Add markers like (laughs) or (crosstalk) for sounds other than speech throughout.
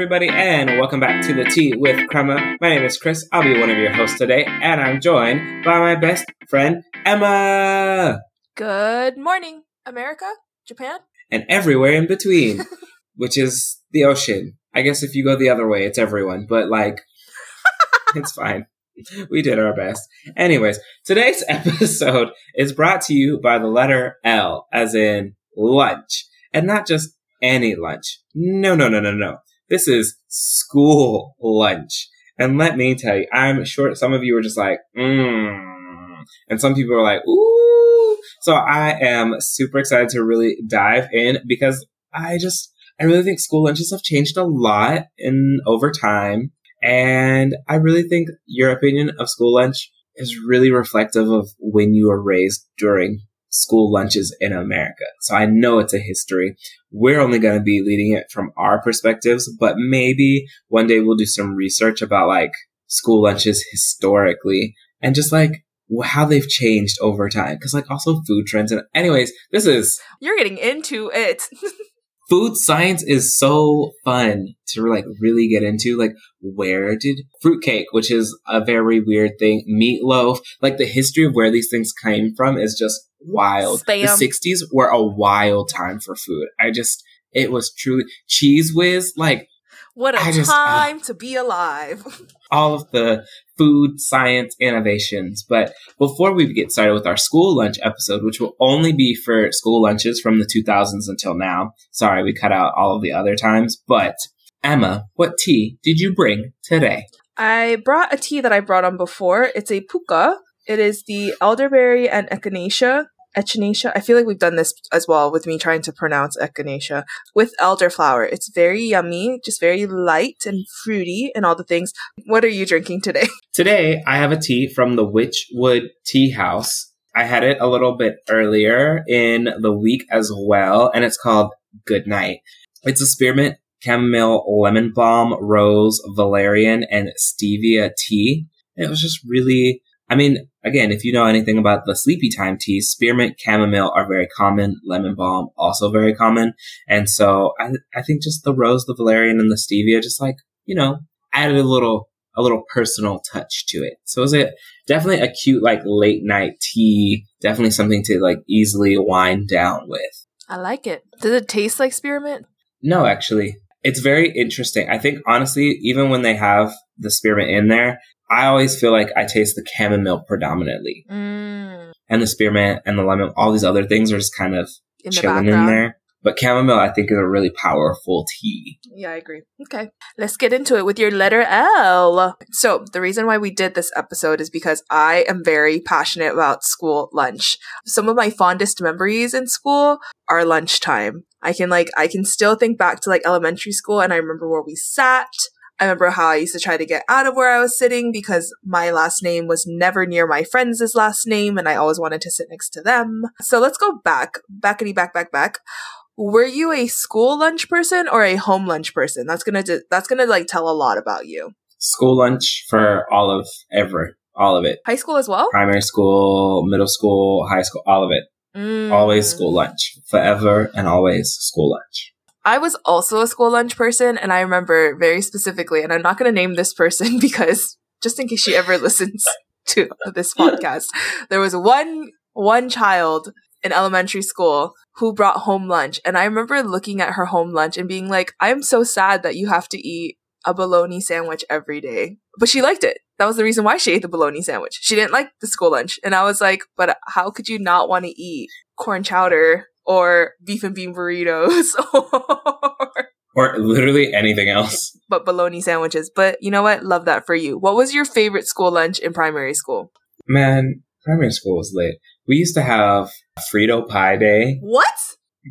everybody, and welcome back to the Tea with Crema. My name is Chris. I'll be one of your hosts today, and I'm joined by my best friend, Emma. Good morning, America, Japan, and everywhere in between, (laughs) which is the ocean. I guess if you go the other way, it's everyone, but like, (laughs) it's fine. We did our best. Anyways, today's (laughs) episode is brought to you by the letter L, as in lunch, and not just any lunch. No, no, no, no, no. This is school lunch. And let me tell you, I'm sure some of you are just like, mmm. And some people are like, ooh. So I am super excited to really dive in because I just, I really think school lunches have changed a lot in over time. And I really think your opinion of school lunch is really reflective of when you were raised during school lunches in America. So I know it's a history. We're only going to be leading it from our perspectives, but maybe one day we'll do some research about like school lunches historically and just like how they've changed over time. Cause like also food trends. And anyways, this is. You're getting into it. (laughs) food science is so fun to like really get into. Like, where did fruitcake, which is a very weird thing, meatloaf, like the history of where these things came from is just wild. Spam. The 60s were a wild time for food. I just, it was truly Cheez Whiz. Like, what a just, time uh, to be alive. (laughs) all of the food science innovations. But before we get started with our school lunch episode, which will only be for school lunches from the 2000s until now. Sorry, we cut out all of the other times. But Emma, what tea did you bring today? I brought a tea that I brought on before. It's a Pukka. It is the elderberry and echinacea echinacea. I feel like we've done this as well with me trying to pronounce echinacea with elderflower. It's very yummy, just very light and fruity and all the things. What are you drinking today? (laughs) Today, I have a tea from the Witchwood Tea House. I had it a little bit earlier in the week as well, and it's called Good Night. It's a spearmint, chamomile, lemon balm, rose, valerian, and stevia tea. it was just really I mean, again, if you know anything about the sleepy time teas, spearmint, chamomile are very common. Lemon balm also very common. And so I, I think just the rose, the valerian, and the stevia just like, you know, added a little, a little personal touch to it. So it was a, definitely a cute, like late night tea. Definitely something to like easily wind down with. I like it. Does it taste like spearmint? No, actually. It's very interesting. I think honestly, even when they have the spearmint in there, I always feel like I taste the chamomile predominantly. Mm. And the spearmint and the lemon, all these other things are just kind of in chilling in there. But chamomile, I think, is a really powerful tea. Yeah, I agree. Okay. Let's get into it with your letter L. So, the reason why we did this episode is because I am very passionate about school lunch. Some of my fondest memories in school are lunchtime. I can, like, I can still think back to, like, elementary school and I remember where we sat. I remember how I used to try to get out of where I was sitting because my last name was never near my friends' last name and I always wanted to sit next to them. So let's go back, backity back, back, back. Were you a school lunch person or a home lunch person? That's gonna, do, that's gonna like tell a lot about you. School lunch for all of ever, all of it. High school as well? Primary school, middle school, high school, all of it. Mm. Always school lunch. Forever and always school lunch. I was also a school lunch person, and I remember very specifically, and I'm not going to name this person (laughs) because just in case she ever listens (laughs) to this podcast, there was one one child in elementary school who brought home lunch, and I remember looking at her home lunch and being like, "I'm so sad that you have to eat a bologna sandwich every day." But she liked it. That was the reason why she ate the bologna sandwich. She didn't like the school lunch, and I was like, "But how could you not want to eat corn chowder or beef and bean burritos (laughs) or or literally anything else. But bologna sandwiches. But you know what? Love that for you. What was your favorite school lunch in primary school? Man, primary school was lit. We used to have Frito pie day. What?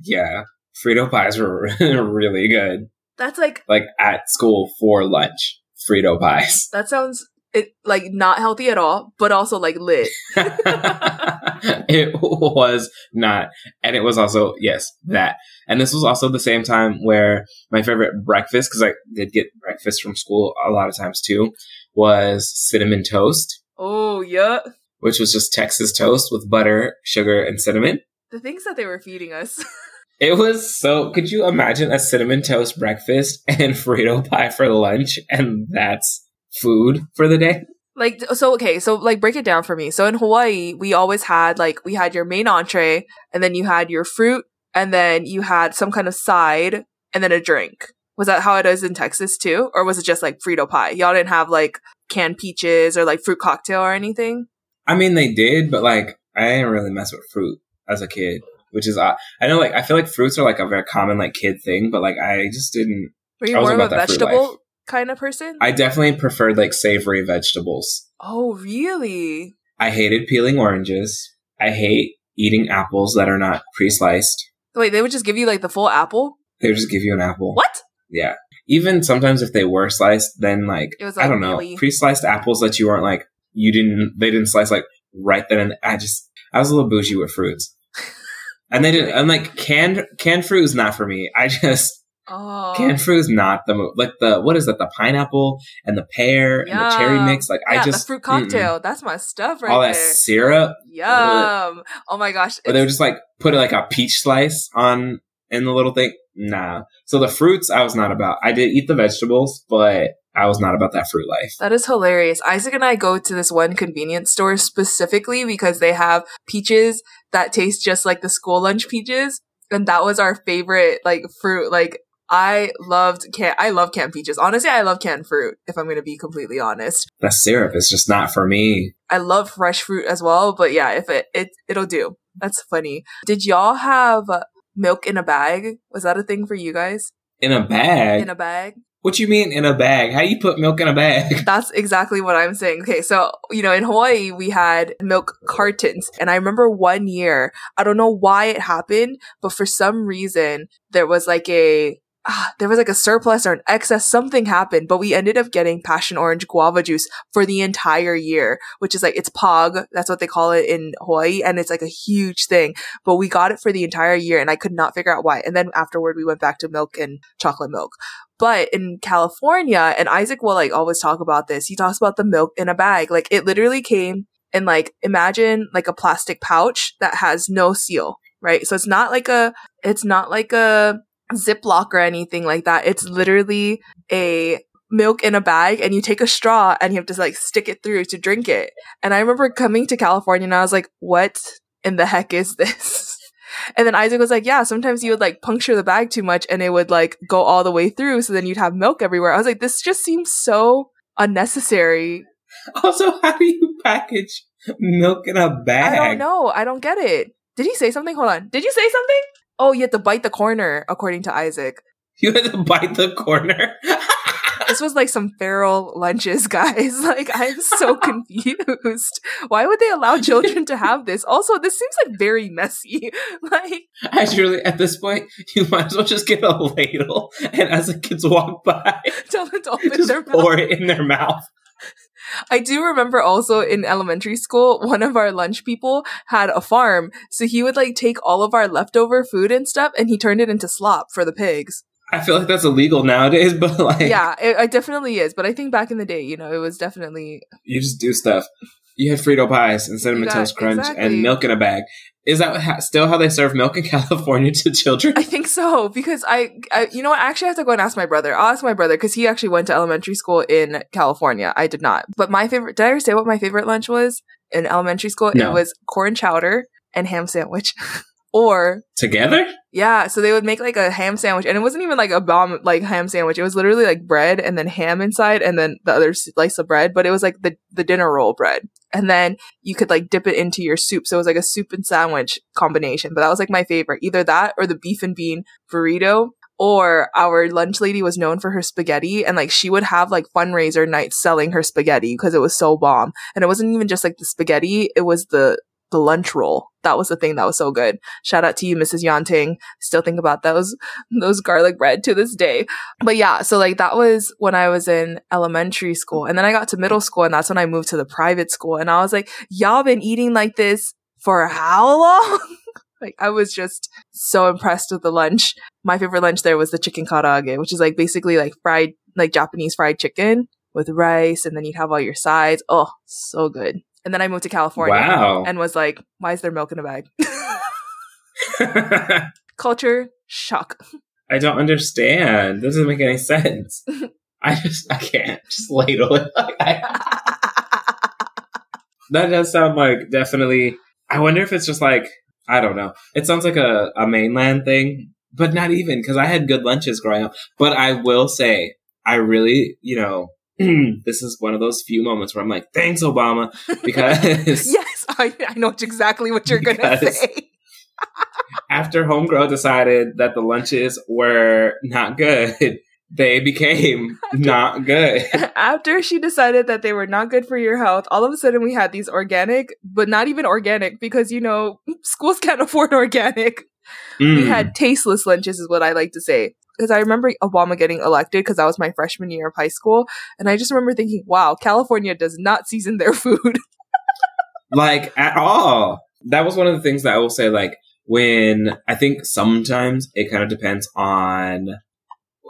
Yeah. Frito pies were (laughs) really good. That's like like at school for lunch. Frito pies. That sounds it like not healthy at all, but also like lit. (laughs) it was not. And it was also, yes, that. And this was also the same time where my favorite breakfast, because I did get breakfast from school a lot of times too, was cinnamon toast. Oh, yeah. Which was just Texas toast with butter, sugar, and cinnamon. The things that they were feeding us. (laughs) It was so. Could you imagine a cinnamon toast breakfast and (laughs) Frito pie for lunch, and that's food for the day? Like so okay, so like break it down for me. So in Hawaii, we always had like we had your main entree and then you had your fruit and then you had some kind of side and then a drink. Was that how it is in Texas too? Or was it just like Frito pie? Y'all didn't have like canned peaches or like fruit cocktail or anything? I mean, they did, but like I didn't really mess with fruit as a kid, which is odd. I know, like I feel like fruits are like a very common like kid thing, but like I just didn't. Were you more of a about that fruit vegetable kind of person? I definitely preferred like savory vegetables. oh, really? I hated peeling oranges. I hate eating apples that are not pre-sliced. Wait, they would just give you like the full apple? They would just give you an apple. What? Yeah. Even sometimes if they were sliced, then like, It was, I don't know, really- pre-sliced apples that you weren't like you didn't they didn't slice like right then and I just I was a little bougie with fruits. (laughs) And they didn't and like canned canned fruit is not for me. I just Oh. canned fruit is not the mo- like the what is that the pineapple and the pear and the cherry mix like yeah, I just the fruit mm-mm. cocktail. That's my stuff right all that syrup Yum. Oh my gosh. or they would just like put like a peach slice on in the little thing. Nah. So the fruits I was not about. I did eat the vegetables, but I was not about that fruit life. That is hilarious. Isaac and I go to this one convenience store specifically because they have peaches that taste just like the school lunch peaches. And that was our favorite like fruit. Like I loved can I love canned peaches. Honestly, I love canned fruit, if I'm gonna be completely honest. That syrup is just not for me. I love fresh fruit as well, but yeah, if it, it it'll do. That's funny. Did y'all have milk in a bag? Was that a thing for you guys? In a bag. In a bag? what you mean in a bag? How you put milk in a bag? (laughs) That's exactly what I'm saying. Okay, so, you know, in Hawaii, we had milk cartons. And I remember one year, I don't know why it happened, but for some reason, there was like a, ah, there was like a surplus or an excess, something happened, but we ended up getting passion orange guava juice for the entire year, which is like, it's POG. That's what they call it in Hawaii. And it's like a huge thing, but we got it for the entire year and I could not figure out why. And then afterward, we went back to milk and chocolate milk. But in California, and Isaac will like always talk about this, he talks about the milk in a bag. Like it literally came in like, imagine like a plastic pouch that has no seal, right? So it's not like a, it's not like a Ziploc or anything like that. It's literally a milk in a bag and you take a straw and you have to like stick it through to drink it. And I remember coming to California and I was like, what in the heck is this? (laughs) And then Isaac was like, yeah, sometimes you would like puncture the bag too much and it would like go all the way through. So then you'd have milk everywhere. I was like, this just seems so unnecessary. (laughs) Also, how do you package milk in a bag? I don't know. I don't get it. Did he say something? Hold on. Did you say something? Oh, you had to bite the corner, according to Isaac. (laughs) You had to bite the corner. (laughs) This was like some feral lunches, guys. (laughs) Like, I'm so confused. Why would they allow children to have this? Also, this seems like very messy. Like, actually, at this point, you might as well just get a ladle and as the kids walk by, tell them to open just their mouth. pour it in their mouth. I do remember also in elementary school, one of our lunch people had a farm. So he would like take all of our leftover food and stuff and he turned it into slop for the pigs. I feel like that's illegal nowadays, (laughs) but like, yeah, it, it definitely is. But I think back in the day, you know, it was definitely. you just do stuff. You had Frito pies and cinnamon got- toast crunch exactly. and milk in a bag. Is that ha- still how they serve milk in (laughs) California to children? I think so because I, I, you know what? I actually have to go and ask my brother. I'll ask my brother because he actually went to elementary school in California. I did not. But my favorite, did I ever say what my favorite lunch was in elementary school? No. It was corn chowder and ham sandwich. (laughs) or Together? Yeah, so they would make like a ham sandwich, and it wasn't even like a bomb like ham sandwich. It was literally like bread and then ham inside, and then the other slice of bread. But it was like the the dinner roll bread, and then you could like dip it into your soup. So it was like a soup and sandwich combination. But that was like my favorite, either that or the beef and bean burrito. Or our lunch lady was known for her spaghetti, and like she would have like fundraiser nights selling her spaghetti because it was so bomb. And it wasn't even just like the spaghetti; it was the the lunch roll. That was the thing that was so good. Shout out to you, Mrs. Yanting. Still think about those (laughs) those garlic bread to this day. But yeah, so like that was when I was in elementary school. And then I got to middle school and that's when I moved to the private school. And I was like, y'all been eating like this for how (laughs) long? like I was just so impressed with the lunch. My favorite lunch there was the chicken karaage, which is like basically like fried like Japanese fried chicken with rice and then you'd have all your sides. Oh, so good. And then I moved to California Wow. and was like, why is there milk in a bag? (laughs) (laughs) culture Shock. I don't understand. This doesn't make any sense. (laughs) I just I can't just ladle it. Like, that does sound like definitely. I wonder if it's just like I don't know. It sounds like a, a mainland thing, but not even because I had good lunches growing up. But I will say, I really, you know, this is one of those few moments where I'm like, thanks, Obama, (laughs) because (laughs) yes, I, I know exactly what you're going to say. (laughs) after Homegirl decided that the lunches were not good, they became not good. After she decided that they were not good for your health, all of a sudden we had these organic, but not even organic because, you know, schools can't afford organic. We Mm. had tasteless lunches, is what I like to say. Because I remember Obama getting elected because that was my freshman year of high school. And I just remember thinking, wow, California does not season their food. (laughs) like at all. That was one of the things that I will say, like, when I think sometimes it kind of depends on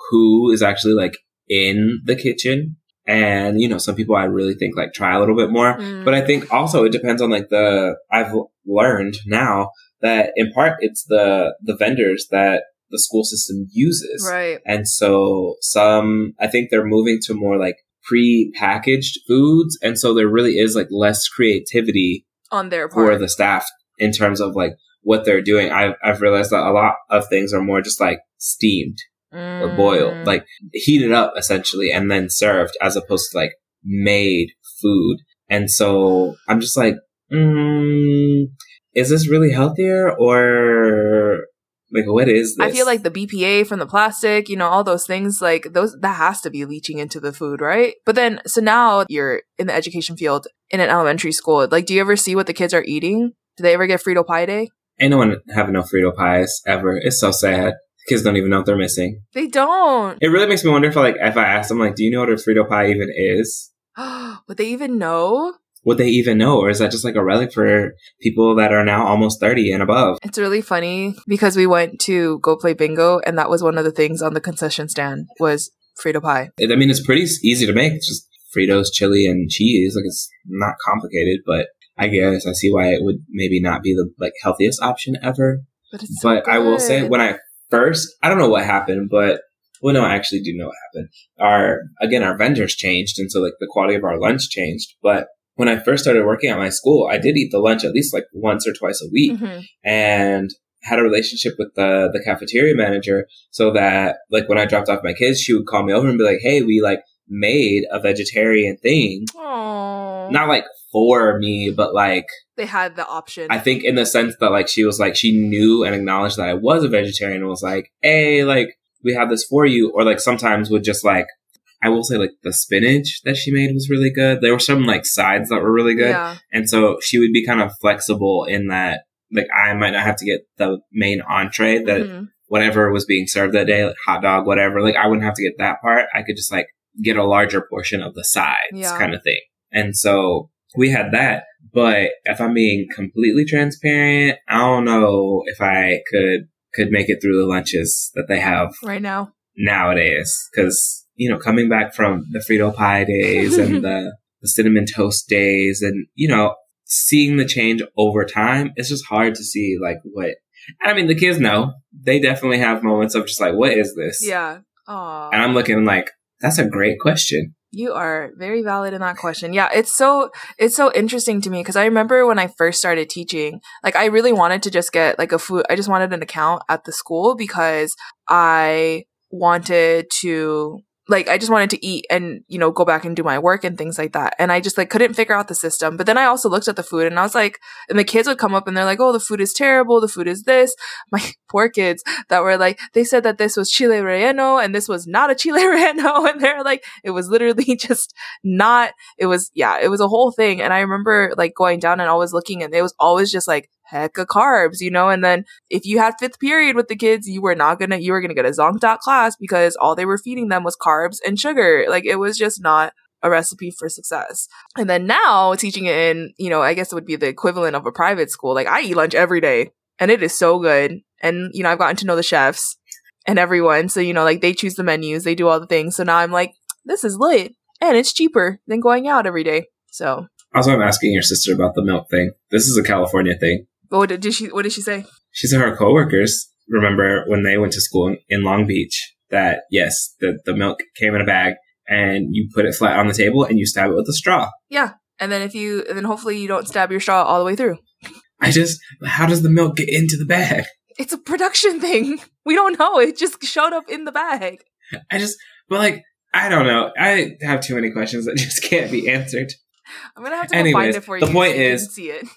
who is actually like in the kitchen. And, you know, some people I really think like try a little bit more. Mm. But I think also it depends on like the, I've learned now that in part it's the, the vendors that the school system uses. right. And so some, I think they're moving to more like pre-packaged foods. And so there really is like less creativity On their part. for the staff in terms of like what they're doing. I've, I've realized that a lot of things are more just like steamed or boiled, Mm. like heated up essentially and then served as opposed to like made food. And so I'm just like, mm, is this really healthier or like what is this? I feel like the BPA from the plastic, you know, all those things, like those, that has to be leaching into the food, right? But then, so now you're in the education field in an elementary school. Like, do you ever see what the kids are eating? Do they ever get Frito Pie Day? Ain't no one having no Frito pies ever. It's so sad. Kids don't even know what they're missing. They don't. It really makes me wonder if like if I ask them like, do you know what a Frito pie even is? (gasps) Would they even know? Would they even know, or is that just like a relic for people that are now almost thirty and above? It's really funny because we went to go play bingo, and that was one of the things on the concession stand was Frito pie. I mean, it's pretty easy to make. It's just Fritos, chili, and cheese. Like it's not complicated, but I guess I see why it would maybe not be the like healthiest option ever. But it's so but I will say when I first, I don't know what happened, but well, no, I actually do know what happened. Our again, our vendors changed, and so like the quality of our lunch changed. But when I first started working at my school, I did eat the lunch at least like once or twice a week, Mhm. and had a relationship with the the cafeteria manager, so that like when I dropped off my kids, she would call me over and be like, "Hey, we like made a vegetarian thing, Aw. not like for me, but like." they had the option. I think in the sense that like she was like she knew and acknowledged that I was a vegetarian and was like, hey, like we have this for you, or like sometimes would just like I will say like the spinach that she made was really good. There were some like sides that were really good, Yeah. and so she would be kind of flexible in that like I might not have to get the main entree that Mhm. whatever was being served that day, like hot dog, whatever. Like I wouldn't have to get that part. I could just like get a larger portion of the sides, Yeah. kind of thing. And so we had that. But if I'm being completely transparent, I don't know if I could could make it through the lunches that they have Right now. nowadays. Because you know, coming back from the Frito pie days and (laughs) the, the cinnamon toast days, and you know, seeing the change over time, it's just hard to see like what. I mean, the kids know they definitely have moments of just like, what is this? Yeah. Aw. And I'm looking like, that's a great question. You are very valid in that question. Yeah, it's so it's so interesting to me because I remember when I first started teaching, like I really wanted to just get like a food I just wanted an account at the school because I wanted to like I just wanted to eat and you know go back and do my work and things like that. And I just like couldn't figure out the system. But then I also looked at the food and I was like and the kids would come up and they're like, "Oh, the food is terrible. The food is this." (laughs) My poor kids that were like they said that this was chile relleno and this was not a chile (laughs) relleno and they're like it was literally (laughs) just not it was yeah, it was a whole thing. And I remember like going down and always looking and it was always just like heck of carbs, you know, and then if you had fifth period with the kids, you were not gonna you were gonna get a zonked out class because all they were feeding them was carbs and sugar. Like it was just not a recipe for success. And then now teaching it in, you know, I guess it would be the equivalent of a private school. Like I eat lunch every day and it is so good. And, you know, I've gotten to know the chefs and everyone. So, you know, like they choose the menus, they do all the things. So now I'm like, this is lit and it's cheaper than going out every day. So, Also, I'm asking your sister about the milk thing. This is a California thing. But what did, she, what did she say? She said her coworkers remember when they went to school in Long Beach that yes, the, the milk came in a bag and you put it flat on the table and you stab it with a straw. Yeah. And then if you, then hopefully you don't stab your straw all the way through. I just, how does the milk get into the bag? It's a production thing. (laughs) We don't know. It just showed up in the bag. I just, but like, I don't know. I have too many questions that (laughs) just can't be answered. I'm gonna have to go find it for the you. point so is- see it.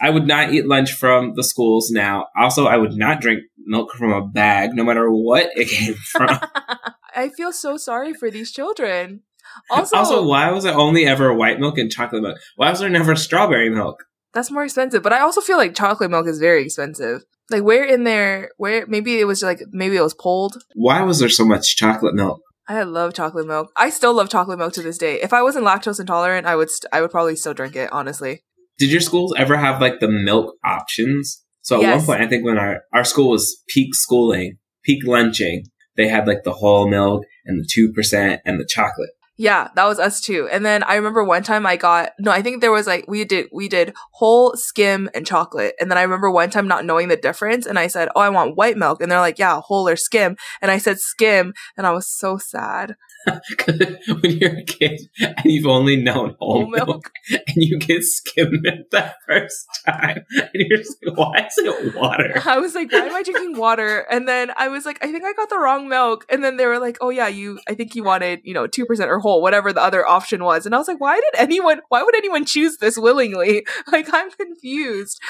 I would not eat lunch from the schools now. Also, I would not drink milk from a bag, no matter what it (laughs) came from. (laughs) I feel so sorry for these children. Also, also, why was it only ever white milk and chocolate milk? Why was there never strawberry milk? that's more expensive. But I also feel like chocolate milk is very expensive. Like where in there, where maybe it was like maybe it was pulled. Why was there so much chocolate milk? I love chocolate milk. I still love chocolate milk to this day. If I wasn't lactose intolerant, I would st- I would probably still drink it. Honestly, Did your schools ever have like the milk options? So at Yes. one point, I think when our, our school was peak schooling, peak lunching, they had like the whole milk and the 2% and the chocolate. Yeah, that was us too. And then I remember one time I got no, I think there was like we did we did whole skim and chocolate. And then I remember one time not knowing the difference and I said, "Oh, I want white milk." And they're like, "Yeah, whole or skim." And I said skim, and I was so sad. (laughs) when you're a kid and you've only known whole, Whole milk, milk. and you get skim milk (laughs) that first time and you're just like, why is it water? I was like, "Why am I drinking (laughs) water?" And then I was like, "I think I got the wrong milk." And then they were like, "Oh yeah, you I think you wanted, you know, 2% or whole, whatever the other option was." And I was like, "Why did anyone why would anyone choose this willingly?" Like I'm confused.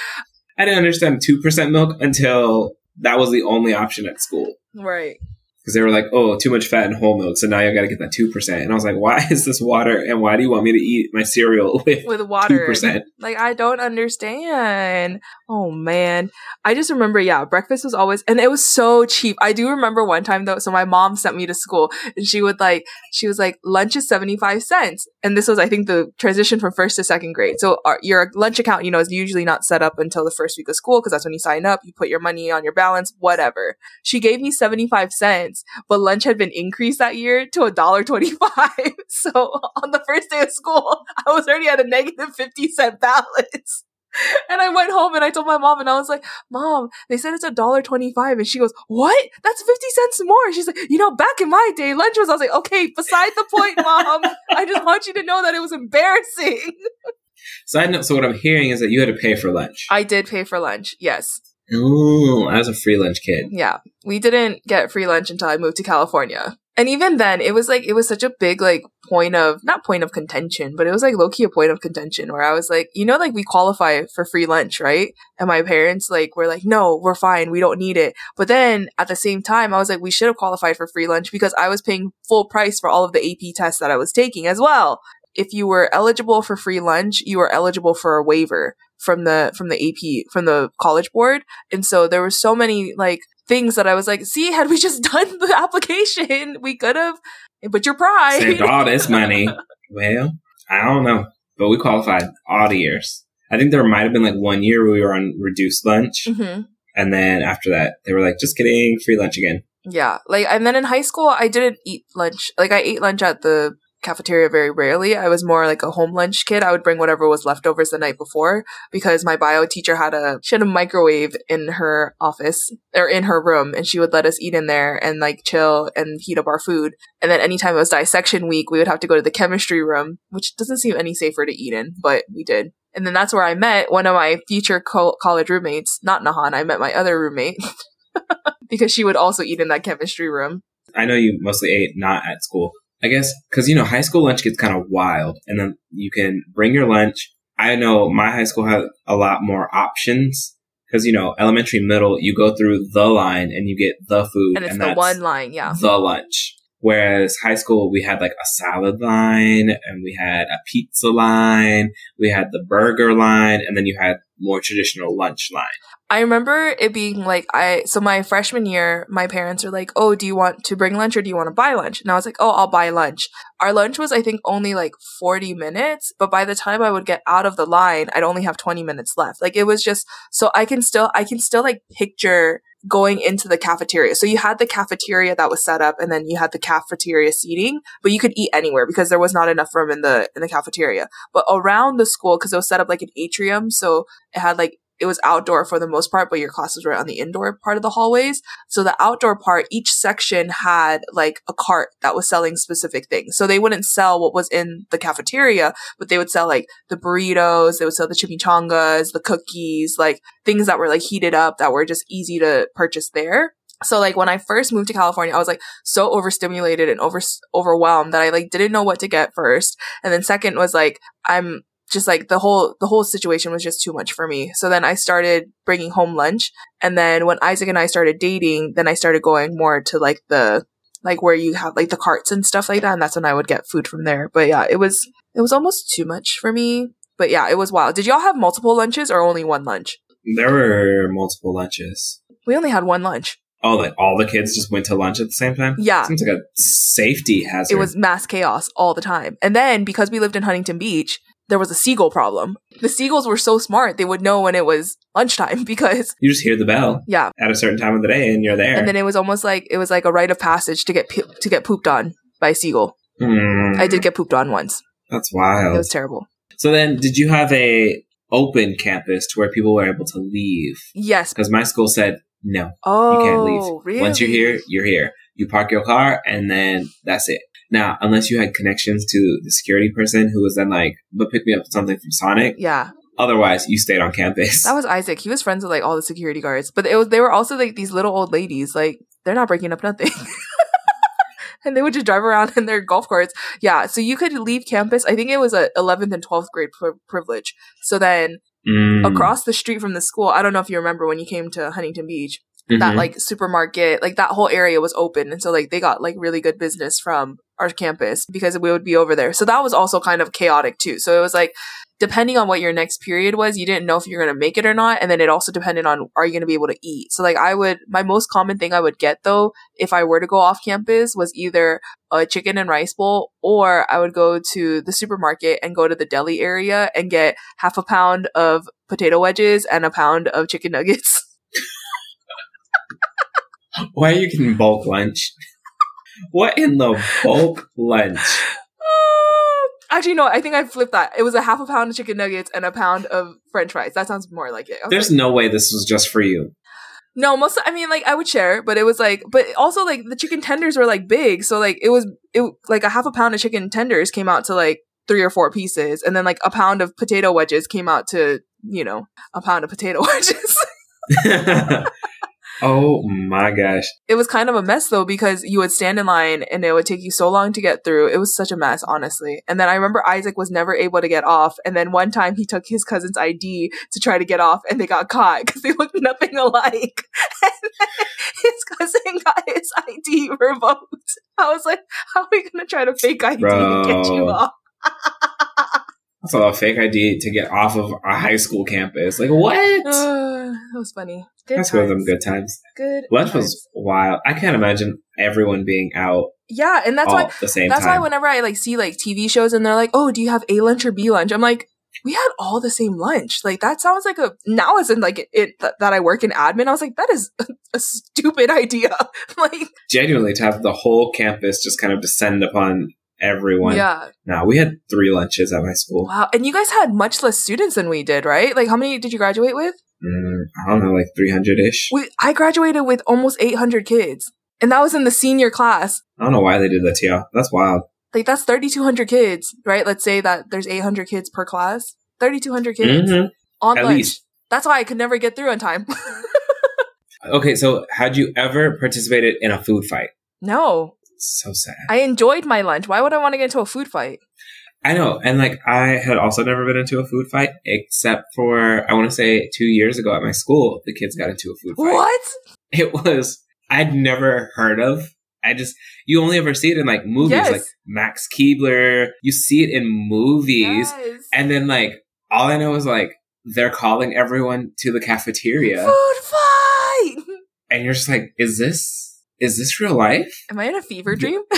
I didn't understand 2% milk until that was the only option at school. Right. Because they were like, oh, too much fat in whole milk, so now you gotta get that 2%. And I was like, why (laughs) is this water? And why do you want me to eat my cereal (laughs) with With water. 2%? Like I don't understand. Oh man. I just remember, yeah, breakfast was always and it was so cheap. I do remember one time though, so my mom sent me to school and she would like she was like, lunch is 75 cents. And this was I think the transition from first to second grade. So our, your lunch account, you know, is usually not set up until the first week of school because that's when you sign up, you put your money on your balance, whatever. She gave me 75 cents, but lunch had been increased that year to a dollar 25. (laughs) So on the first day of school, I was already at a negative 50 cent balance. (laughs) And I went home and I told my mom and I was like, Mom, they said it's a dollar twenty five. And she goes, What? That's fifty cents more. She's like, you know, back in my day, lunch was I was like, okay, beside the point, mom. I just want you to know that it was embarrassing. (laughs) Side note, so what I'm hearing is that you had to pay for lunch. I did pay for lunch, yes. Ooh, I was a free lunch kid. Yeah. We didn't get free lunch until I moved to California. And even then, it was like, it was such a big, like, point of, not point of contention, but it was like low key a point of contention where I was like, you know, like we qualify for free lunch, right? And my parents, like, were like, no, we're fine. We don't need it. But then at the same time, I was like, we should have qualified for free lunch because I was paying full price for all of the AP tests that I was taking as well. If you were eligible for free lunch, you were eligible for a waiver from the from the AP from the college board. And so there were so many like things that I was like, see, had we just (laughs) done the application, we could have. But your pride. Saved all this (laughs) money. Well, I don't know. But we qualified all the years. I think there might have been like one year where we were on reduced lunch. hmm And then after that, they were like, just kidding, free lunch again. Yeah, like and then in high school, I didn't eat lunch. Like I ate lunch at the cafeteria very rarely. I was more like a home lunch kid. I would bring whatever was leftovers the night before because my bio teacher had a she had a microwave in her office or in her room, and she would let us eat in there and like chill and heat up our food. And then anytime it was dissection week, we would have to go to the chemistry room, which doesn't seem any safer to eat in, but we did. And then that's where I met one of my future co- college roommates, not Nahan. I met my other roommate (laughs) because she would also eat in that chemistry room. I know you mostly ate not at school. I guess because you know high school lunch gets kind of wild, and then you can bring your lunch. I know my high school had a lot more options because you know elementary, middle, you go through the line and you get the food, And it's the that's one line, yeah. the lunch. Whereas high school, we had like a salad line, and we had a pizza line, we had the burger line, and then you had more traditional lunch line. I remember it being like I so my freshman year, my parents were like, "Oh, do you want to bring lunch or do you want to buy lunch?" And I was like, "Oh, I'll buy lunch." Our lunch was I think only like 40 minutes, but by the time I would get out of the line, I'd only have 20 minutes left. Like it was just so I can still I can still like picture going into the cafeteria. So you had the cafeteria that was set up and then you had the cafeteria seating, but you could eat anywhere because there was not enough room in the in the cafeteria. But around the school cuz it was set up like an atrium, so it had like it was outdoor for the most part, but your classes were on the indoor part of the hallways. So the outdoor part, each section had like a cart that was selling specific things. So they wouldn't sell what was in the cafeteria, but they would sell like the burritos, they would sell the chimichangas, the cookies, like things that were like heated up that were just easy to purchase there. So like when I first moved to California, I was like so overstimulated and over overwhelmed that I like didn't know what to get first. And then second was like I'm just like the whole the whole situation was just too much for me. So then I started bringing home lunch, and then when Isaac and I started dating, then I started going more to like the like where you have like the carts and stuff like that, and that's when I would get food from there. But yeah, it was it was almost too much for me. But yeah, it was wild. Did y'all have multiple lunches or only one lunch? There were multiple lunches. We only had one lunch. Oh, like all the kids just went to lunch at the same time? Yeah. Seems like a safety hazard. It was mass chaos all the time. And then because we lived in Huntington Beach, there was a seagull problem. The seagulls were so smart, they would know when it was lunchtime (laughs) because You just hear the bell yeah. at a certain time of the day and you're there. And then it was almost like it was like a rite of passage to get to get pooped on by a seagull. Hmm, I did get pooped on once. That's wild. It was terrible. so then, did you have a open campus to where people were able to leave? Yes. Because my school said no, Oh, you can't leave. really? Once you're here, you're here. You park your car and then that's it. Now, unless you had connections to the security person who was then like, but pick me up something from Sonic. Yeah, Otherwise, you stayed on campus. that was Isaac. He was friends with like all the security guards, but it was they were also like these little old ladies. Like they're not breaking up nothing. (laughs) And they would just drive around in their golf carts. Yeah, so you could leave campus. I think it was a 11th and 12th grade pri- privilege. So then Mm. across the street from the school, I don't know if you remember when you came to Huntington Beach, that Mhm. like supermarket, like that whole area was open. And so like they got like really good business from our campus because we would be over there. So that was also kind of chaotic too. So it was like depending on what your next period was, you didn't know if you're going to make it or not. And then it also depended on are you going to be able to eat. So like I would, my most common thing I would get though, if I were to go off campus was either a chicken and rice bowl or I would go to the supermarket and go to the deli area and get half a pound of potato wedges and a pound of chicken nuggets. (laughs) Why are you getting bulk lunch? what in the bulk lunch? Uh, actually, no, I think I flipped that. It was a half a pound of chicken nuggets and a pound of french fries. That sounds more like it. There's like, no way this was just for you. no, most, I mean, like, I would share, but it was like, but also, like, the chicken tenders were, like, big. So, like, it was, it, like, a half a pound of chicken tenders came out to, like, three or four pieces. And then, like, a pound of potato wedges came out to, you know, a pound of potato (laughs) wedges. (laughs) oh my gosh. it was kind of a mess though because you would stand in line and it would take you so long to get through. It was such a mess, honestly. And then I remember Isaac was never able to get off. And then one time he took his cousin's ID to try to get off and they got caught (laughs) because they looked nothing alike. (laughs) And then his cousin got his ID revoked. I was like, how are we going to try to fake ID to get you off? (laughs) That's a fake ID to get off of a high school campus. Like what? Uh, that was funny. Good That's one of them good times. Good. Lunch times. was wild. I can't imagine everyone being out Yeah, and that's why the same That's time. why whenever I like see like TV shows and they're like, "Oh, do you have A lunch or B lunch?" I'm like, "We had all the same lunch." Like that sounds like a now as in like it, it th- that I work in admin. I was like, that is (laughs) a, stupid idea. (laughs) like, Genuinely, to have the whole campus just kind of descend upon everyone. yeah, No, we had three lunches at my school. wow. And you guys had much less students than we did, right? Like, how many did you graduate with? Mm, I don't know, like 300 ish. We I graduated with almost 800 kids, and that was in the senior class. I don't know why they did that to y'all. That's wild. Like that's 3,200 kids, right? Let's say that there's 800 kids per class. 3,200 kids Mhm. on At lunch. least. That's why I could never get through on time. (laughs) Okay, so had you ever participated in a food fight? no, So sad. I enjoyed my lunch. Why would I want to get into a food fight? I know. And like, I had also never been into a food fight, except for, I want to say two years ago at my school, the kids got into a food fight. What? (laughs) It was, I'd never heard of. I just, you only ever see it in like movies, Yes. like Max Keebler. You see it in movies. Yes. And then like, all I know is like, they're calling everyone to the cafeteria. Food fight. (laughs) And you're just like, is this, is this real life? Am I in a fever dream? (laughs)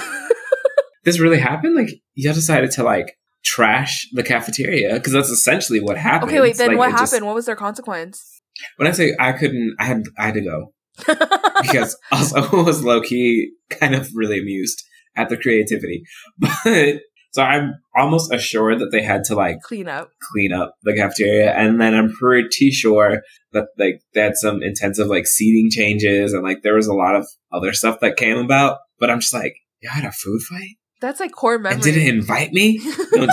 This really happened? Like, you decided to like trash the cafeteria because that's essentially what happened. okay, wait. Then Like, what it just- happened? what was their consequence? when I say I couldn't, I had, I had to go (laughs) because also (laughs) was low key kind of really amused at the creativity. But So I'm almost assured that they had to like Clean up. clean up the cafeteria, and then I'm pretty sure that like they had some intensive like seating changes, and like there was a lot of other stuff that came about. But I'm just like, you had a food fight That's like core memory. and didn't invite me. (laughs)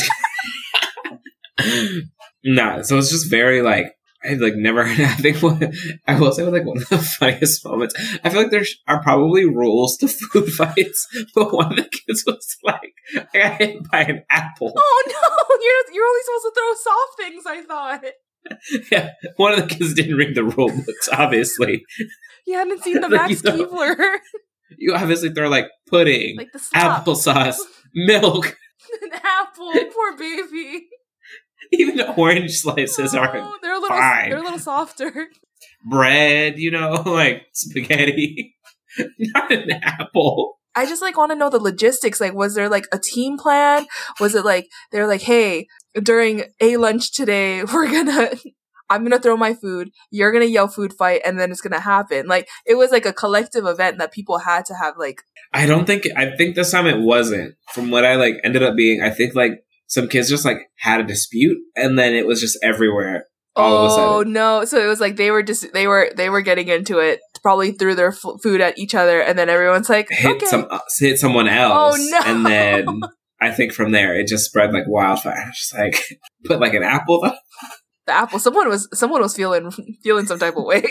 Nah, so it's just very like I've like never. (laughs) I think what I will say was like one of the (laughs) funniest moments. I feel like there are probably rules to food fights, but one of the kids was like, "I got hit by an apple." Oh no! You're you're only supposed to throw soft things. I thought (laughs) Yeah, one of the kids didn't read the rule books. Obviously, you hadn't seen the (laughs) Like, Max you know. Keebler, you obviously throw like pudding, like the slop. applesauce, (laughs) milk, An apple, poor baby. even orange slices are Oh, they're a little, fine. they're a little softer. bread. You know, like spaghetti, not an apple. I just like want to know the logistics. Like, was there like a team plan? Was it like they're like, hey, during a lunch today, (laughs) we're gonna, I'm gonna throw my food. You're gonna yell food fight, and then it's gonna happen. Like, it was like a collective event that people had to have. Like, I don't think I think this time it wasn't. From what I like ended up being, I think like some kids just like had a dispute and then it was just everywhere all oh no! So it was like they were just they were they were getting into it. Probably threw their f- food at each other, and then everyone's like, Hit okay. some uh, hit someone else. Oh, no. And then (laughs) I think from there it just spread like wildfire. (laughs) Just like (laughs) put like an apple though. (laughs) the apple. Someone was someone was feeling feeling some type of way.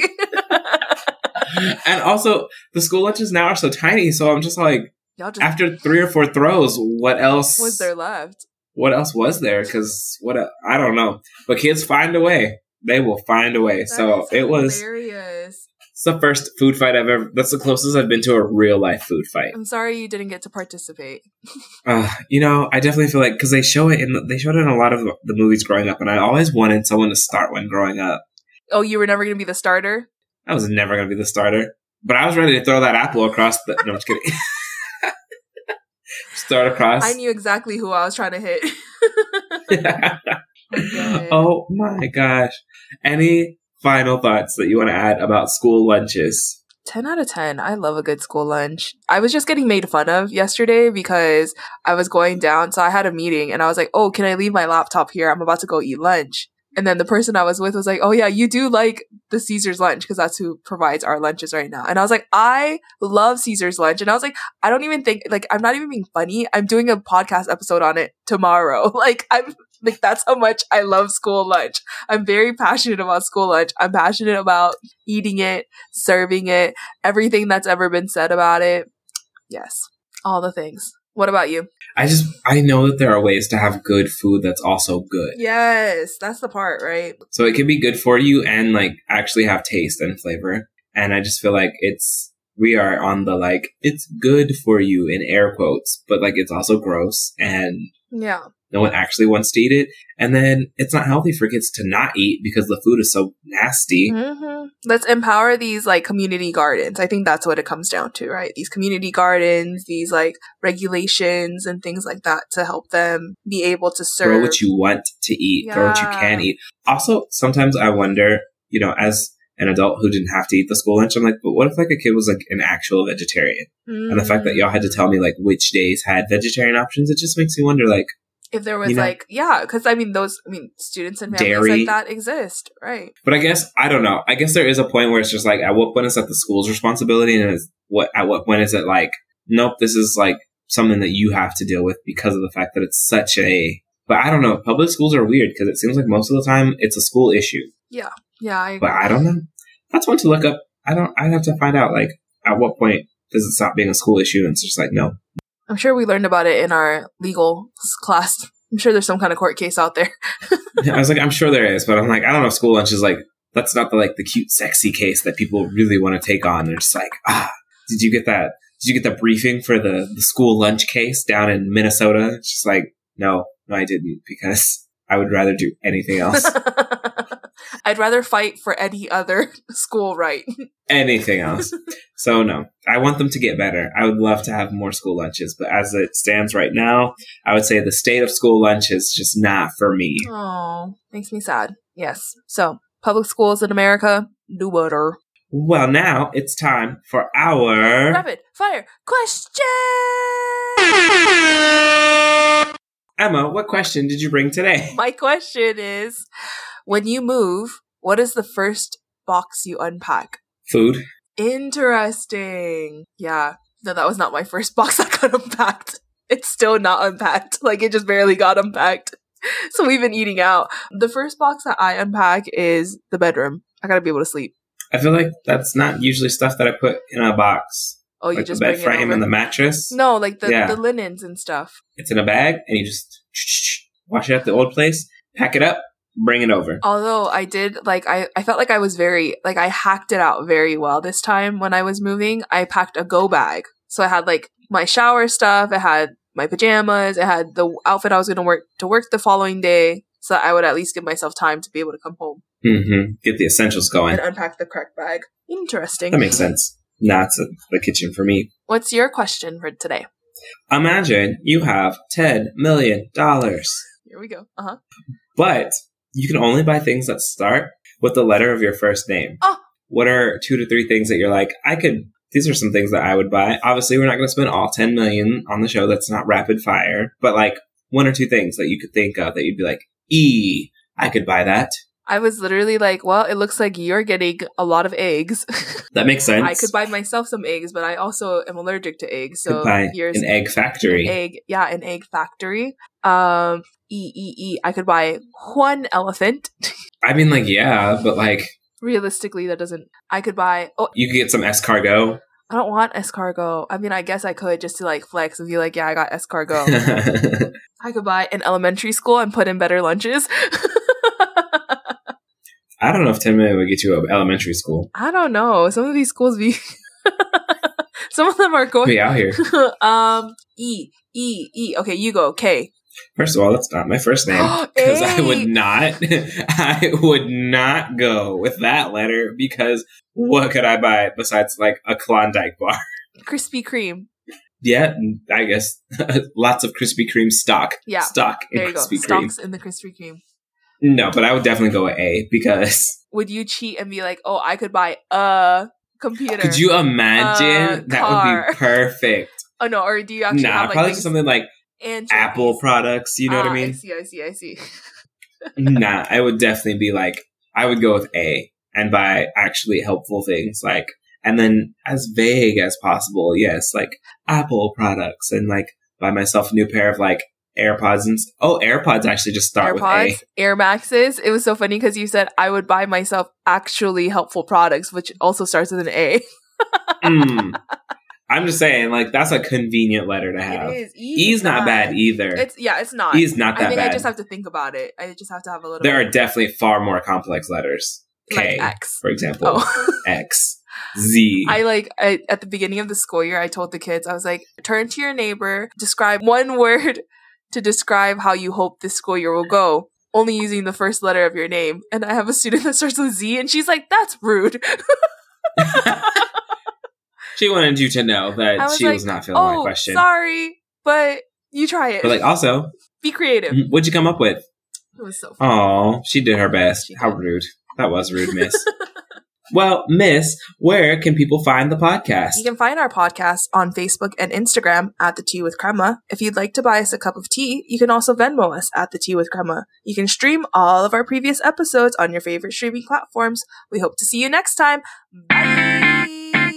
and also the school lunches now are so tiny, so I'm just like Y'all just after three or four throws, what else was there left? what else was there? Because what I don't know, but kids find a way. They will find a way. That so it was. hilarious. It's the first food fight I've ever. That's the closest I've been to a real life food fight. I'm sorry you didn't get to participate. (laughs) Uh, you know, I definitely feel like because they show it in they showed it in a lot of the movies growing up, and I always wanted someone to start one growing up. Oh, you were never going to be the starter? I was never going to be the starter, but I was ready to throw that apple across the. No, I'm just kidding. (laughs) Start across. I knew exactly who I was trying to hit. (laughs) Okay. oh my gosh! Any final thoughts that you want to add about school lunches? 10 out of 10. I love a good school lunch. I was just getting made fun of yesterday because I was going down. So I had a meeting and I was like, oh, can I leave my laptop here? I'm about to go eat lunch. And then the person I was with was like, oh, yeah, you do like the Caesar's lunch because that's who provides our lunches right now. And I was like, I love Caesar's lunch. And I was like, I don't even think, like, I'm not even being funny. I'm doing a podcast episode on it tomorrow. (laughs) Like, I'm like, that's how much I love school lunch. I'm very passionate about school lunch. I'm passionate about eating it, serving it, everything that's ever been said about it. Yes, all the things. What about you? I just I know that there are ways to have good food that's also good. Yes, that's the part, right? So it can be good for you and like actually have taste and flavor. And I just feel like it's we are on the like it's good for you in air quotes, but like it's also gross and Yeah. No one actually wants to eat it. And then it's not healthy for kids to not eat because the food is so nasty. hmm Let's empower these like community gardens. I think that's what it comes down to, right? These community gardens, these like regulations and things like that to help them be able to serve. Grow what you want to eat, grow what you Yeah. can eat. Also, sometimes I wonder, you know, as an adult who didn't have to eat the school lunch, I'm like, but what if like a kid was like an actual vegetarian? And the fact that Mm. y'all had to tell me like which days had vegetarian options, it just makes me wonder like, if there was you know- like, yeah, because I mean, those, I mean, students and families Dairy. like that exist, right? but I guess, I don't know. I guess there is a point where it's just like, at what point is that the school's responsibility? And is what, at what point is it like, nope, this is like something that you have to deal with because of the fact that it's such a, but I don't know. Public schools are weird because it seems like most of the time it's a school issue. Yeah, yeah I but I don't know. That's one to look up. I don't. I have to find out. Like, at what point does it stop being a school issue? And it's just like, no. I'm sure we learned about it in our legal class. I'm sure there's some kind of court case out there. (laughs) I was like, I'm sure there is, but I'm like, I don't know. if School lunch is like that's not the like the cute, sexy case that people really want to take on. They're just like, ah, did you get that? Did you get the briefing for the the school lunch case down in Minnesota? It's just like, no, no, I didn't because I would rather do anything else. (laughs) I'd rather fight for any other (laughs) school right. anything (laughs) else. So no, I want them to get better. I would love to have more school lunches, but as it stands right now, I would say the state of school lunch is just not for me. Oh, makes me sad. Yes. So, public schools in America, do better. Well, now it's time for our Rapid fire question. Emma, what question did you bring today? My question is when you move, what is the first box you unpack? Food. Interesting. Yeah. No, that was not my first (laughs) box that got unpacked. It's still not unpacked. Like it just barely got unpacked. So we've been eating out. The first box that I unpack is the bedroom. I gotta be able to sleep. I feel like that's not usually stuff that I put in a box. Oh, you like just the bed bring frame and the mattress. No, like the, Yeah. the linens and stuff. It's in a bag, and you just (tsk) wash it at the old place, pack it up, bring it over. Although I did like I, I felt like I was very like I hacked it out very well this time when I was moving. I packed a go bag. So I had like my shower stuff, it had my pajamas, it had the outfit I was gonna work to work the following day. So I would at least give myself time to be able to come home Mm hmm Get the essentials going. and unpack the correct bag. Interesting. That makes sense. Nah, the kitchen for me. What's your question for today? Imagine you have $10 million, Here we go. Uh-huh. but you can only buy things that start with the letter of your first name. Oh. What are two to three things that you're like, I could, these are some things that I would buy. Obviously, we're not going to spend all 10 million on the show. That's not rapid fire, but like one or two things that you could think of that you'd be like, E, I could buy that. I was literally like, well, it looks like you're getting a lot of eggs. (laughs) That makes sense. I could buy myself some eggs, but I also am allergic to eggs. So here's an egg factory. an egg yeah an egg factory um e e e. I could buy one elephant. (laughs) I mean, like, yeah, but like, realistically that doesn't i could buy oh. you could get some escargot. i don't want escargot. I mean i guess i could just to like flex and be like yeah i got escargot. (laughs) I could buy an elementary school and put in better lunches. (laughs) I don't know if 10 million would get you an elementary school. i don't know. Some of these schools be some of them are going Be out here. um e e e. Okay you go. K First of all, that's not my first name (gasps) because I would not, (laughs) I would not go with that letter because what could I buy besides like a Klondike bar? (laughs) krispy kreme Yeah, I guess (laughs) lots of Krispy Kreme stock. Yeah, stock in there you go Krispy Kreme. stocks in the krispy kreme No, but I would definitely go with A because would you cheat and be like, "Oh, I could buy a computer"? could you imagine that car. would be perfect? Oh no, or do you actually nah, have like probably things something like and Apple products. You know what I Ah, mean? I see, I see, I see. (laughs) nah, I would definitely be like, I would go with A and buy actually helpful things like, and then as vague as possible, yes, like Apple products and like buy myself a new pair of like AirPods and oh, AirPods actually just start with AirPods, Air Maxes. It was so funny because you said I would buy myself actually helpful products, which also starts with an A. A. Mm. (laughs) I'm just saying, like that's a convenient letter to have. It is. E's not bad either. It's yeah, it's not. E's not that I think bad. I just have to think about it. I just have to have a little. there are definitely far more complex letters. K, like X. for example, Oh. (laughs) X, Z. I like I, at the beginning of the school year, I told the kids, I was like, turn to your neighbor, describe one (laughs) word to describe how you hope this school year will go, only using the first letter of your name. And I have a student that starts with Z, and she's like, that's rude. (laughs) she wanted you to know that was she like, was not feeling my oh, question. sorry, but you try it. But like also, Be creative. Mm-hmm, what'd you come up with? It was so fun. Oh, she did her best. She How rude. That was rude, miss. (laughs) well, miss, where can people find the podcast? You can find our podcast on Facebook and Instagram at The Tea with Crema. If you'd like to buy us a cup of tea, you can also Venmo us at The Tea with Crema. You can stream all of our previous episodes on your favorite streaming platforms. We hope to see you next time. Bye!